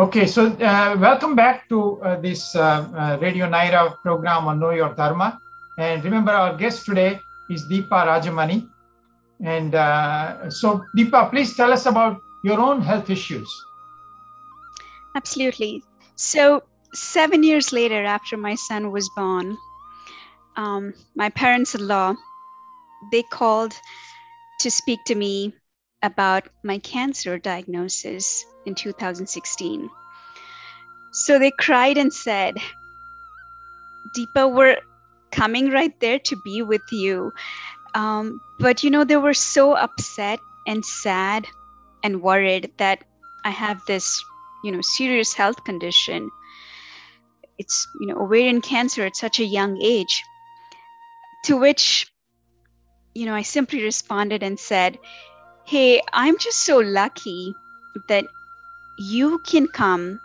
Okay, so uh, welcome back to uh, this uh, uh Radio Nyra program on Know Your Dharma. And remember, our guest today is Deepa Rajamani. And uh, so, Deepa, please tell us about your own health issues. Absolutely. So, seven years later, after my son was born, um, my parents-in-law they called to speak to me about my cancer diagnosis in 2016. So they cried and said, Deepa, we're coming right there to be with you. Um, but you know, they were so upset and sad and worried that I have this, you know, serious health condition. It's, you know, ovarian cancer at such a young age. To which, you know, I simply responded and said, Hey, I'm just so lucky that you can come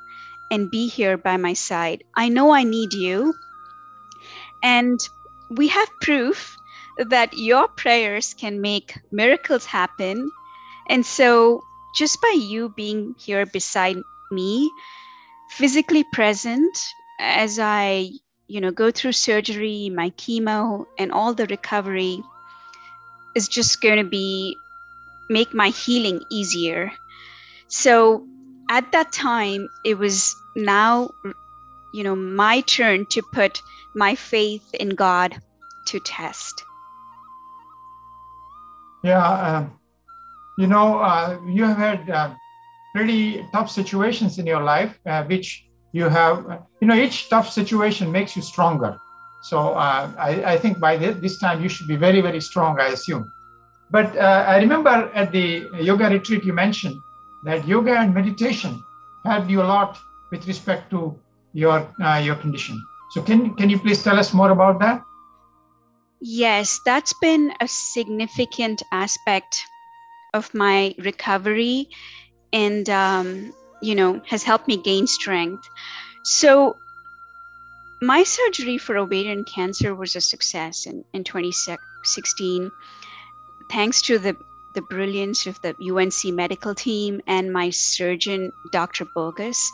and be here by my side. I know I need you. And we have proof that your prayers can make miracles happen. And so, just by you being here beside me, physically present as I, you know, go through surgery, my chemo, and all the recovery is just going to be make my healing easier. So at that time, it was now, you know, my turn to put my faith in God to test. Yeah, uh, you know, uh, you have had uh, pretty tough situations in your life, uh, which you have, you know, each tough situation makes you stronger. So uh, I, I, think by this time you should be very, very strong, I assume. But uh, I remember at the yoga retreat you mentioned that yoga and meditation helped you a lot with respect to your uh, your condition. So can can you please tell us more about that? Yes, that's been a significant aspect of my recovery, and um, you know has helped me gain strength. So my surgery for ovarian cancer was a success in, in 2016 thanks to the the brilliance of the UNC medical team and my surgeon, Dr. Bogus.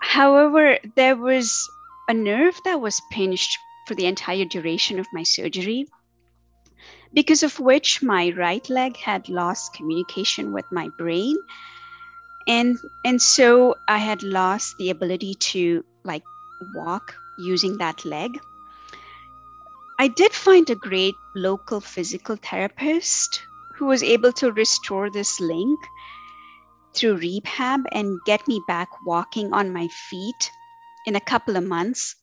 However, there was a nerve that was pinched for the entire duration of my surgery, because of which my right leg had lost communication with my brain. And, and so I had lost the ability to like walk using that leg. I did find a great local physical therapist who was able to restore this link through rehab and get me back walking on my feet in a couple of months.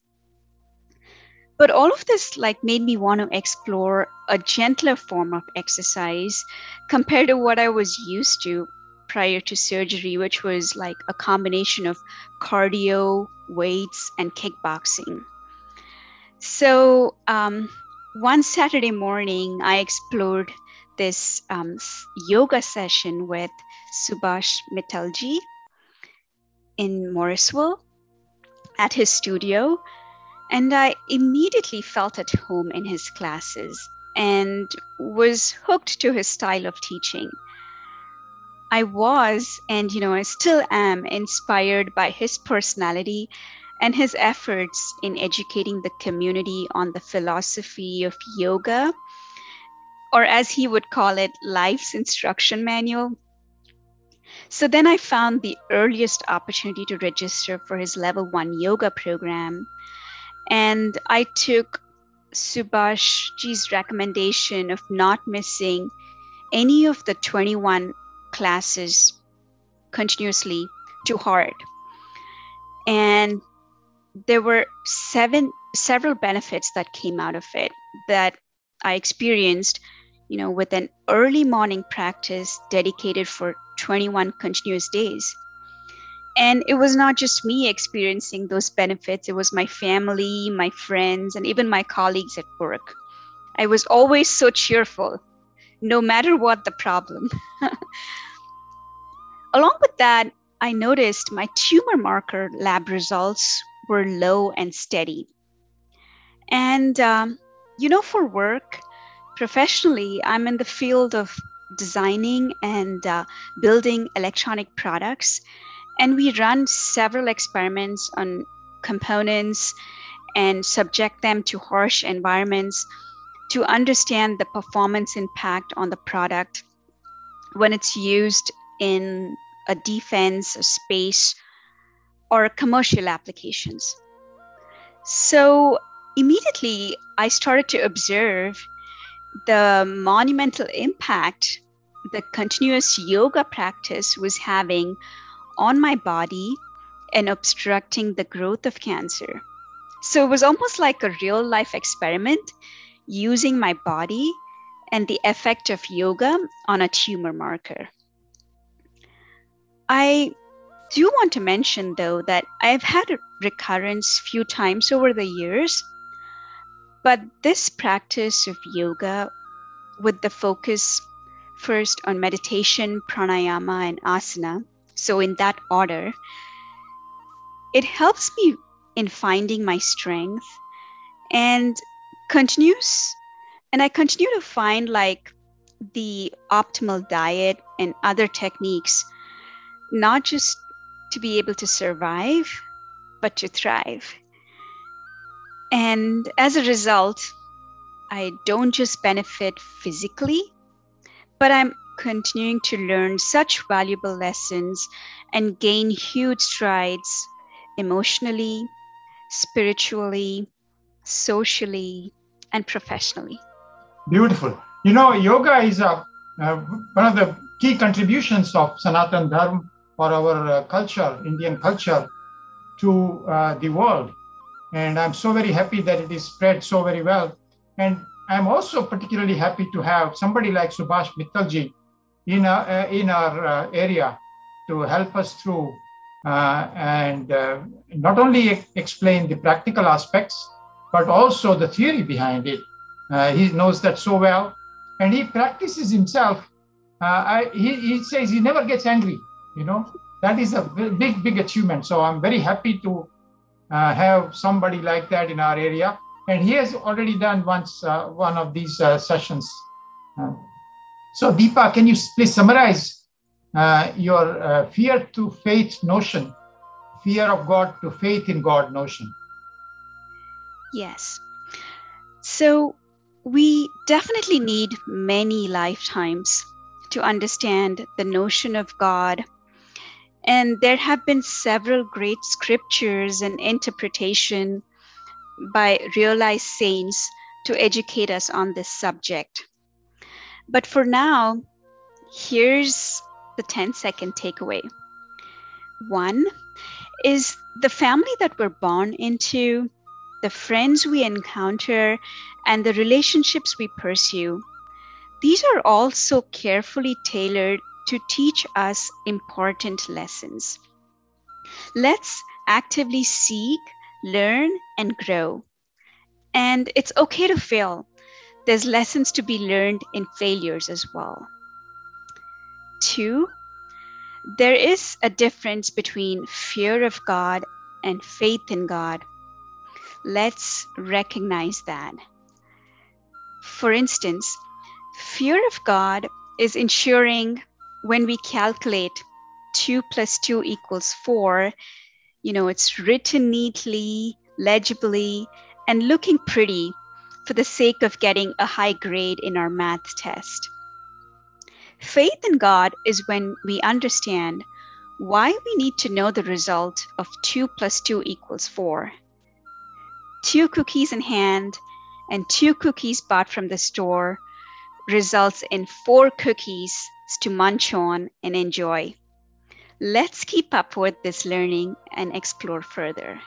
But all of this like made me want to explore a gentler form of exercise compared to what I was used to prior to surgery, which was like a combination of cardio, weights, and kickboxing. So um, one Saturday morning, I explored this um, yoga session with Subhash Mittalji in Morrisville at his studio. And I immediately felt at home in his classes and was hooked to his style of teaching. I was, and you know, I still am inspired by his personality and his efforts in educating the community on the philosophy of yoga, or as he would call it, life's instruction manual. So then I found the earliest opportunity to register for his level one yoga program. And I took Subhashji's recommendation of not missing any of the 21 classes continuously to heart. And there were seven several benefits that came out of it that I experienced, you know, with an early morning practice dedicated for 21 continuous days. And it was not just me experiencing those benefits, it was my family, my friends, and even my colleagues at work. I was always so cheerful, no matter what the problem. Along with that, I noticed my tumor marker lab results were low and steady. And, um, you know, for work, professionally, I'm in the field of designing and uh, building electronic products. And we run several experiments on components and subject them to harsh environments to understand the performance impact on the product when it's used in a defense, a space, or commercial applications. So immediately I started to observe the monumental impact the continuous yoga practice was having on my body and obstructing the growth of cancer. So it was almost like a real life experiment using my body and the effect of yoga on a tumor marker. I do want to mention though that I've had a recurrence few times over the years, but this practice of yoga with the focus first on meditation, pranayama, and asana, so in that order, it helps me in finding my strength and continues and i continue to find like the optimal diet and other techniques not just to be able to survive but to thrive and as a result i don't just benefit physically but i'm continuing to learn such valuable lessons and gain huge strides emotionally spiritually socially and professionally. Beautiful. You know, yoga is a, uh, one of the key contributions of Sanatan Dharma for our uh, culture, Indian culture, to uh, the world. And I'm so very happy that it is spread so very well. And I'm also particularly happy to have somebody like Subhash Mittalji in, our, uh, in our uh, area to help us through uh, and not only explain the practical aspects, but also the theory behind it. Uh, he knows that so well, and he practices himself. Uh, I, he, he says he never gets angry. You know, that is a big, big achievement. So I'm very happy to uh, have somebody like that in our area. And he has already done once uh, one of these uh, sessions. Uh, so Deepa, can you please summarize your fear to faith notion, fear of God to faith in God notion? Yes. So we definitely need many lifetimes to understand the notion of God. And there have been several great scriptures and interpretation by realized saints to educate us on this subject. But for now, here's the 10 second takeaway. One is the family that we're born into the friends we encounter, and the relationships we pursue. These are all so carefully tailored to teach us important lessons. Let's actively seek, learn, and grow. And it's okay to fail. There's lessons to be learned in failures as well. Two, there is a difference between fear of God and faith in God let's recognize that. For instance, fear of God is ensuring when we calculate 2 plus 2 equals 4, you know, it's written neatly, legibly, and looking pretty for the sake of getting a high grade in our math test. Faith in God is when we understand why we need to know the result of 2 plus 2 equals 4 two cookies in hand and two cookies bought from the store results in four cookies to munch on and enjoy. Let's keep up with this learning and explore further.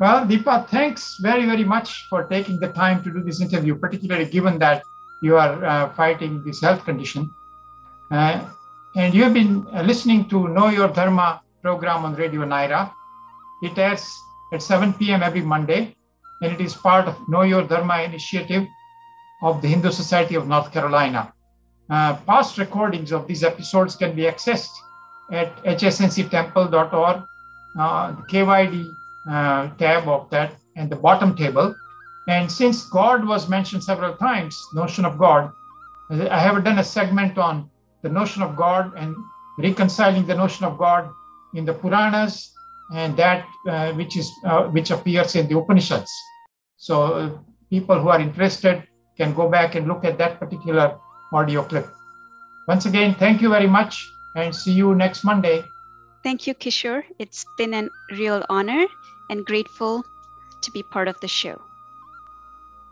Well, Deepa, thanks very, very much for taking the time to do this interview, particularly given that you are uh, fighting this health condition. Uh, and you have been uh, listening to Know Your Dharma program on Radio Nyra. It airs at 7 p.m. every Monday and it is part of Know Your Dharma initiative of the Hindu Society of North Carolina. Uh, past recordings of these episodes can be accessed at hsnctemple.org, uh, the KYD uh, tab of that, and the bottom table. And since God was mentioned several times, notion of God, I have done a segment on the notion of God and reconciling the notion of God in the Puranas and that uh, which is uh, which appears in the Upanishads. So uh, people who are interested can go back and look at that particular audio clip. Once again, thank you very much and see you next Monday. Thank you, Kishor. It's been a real honor and grateful to be part of the show.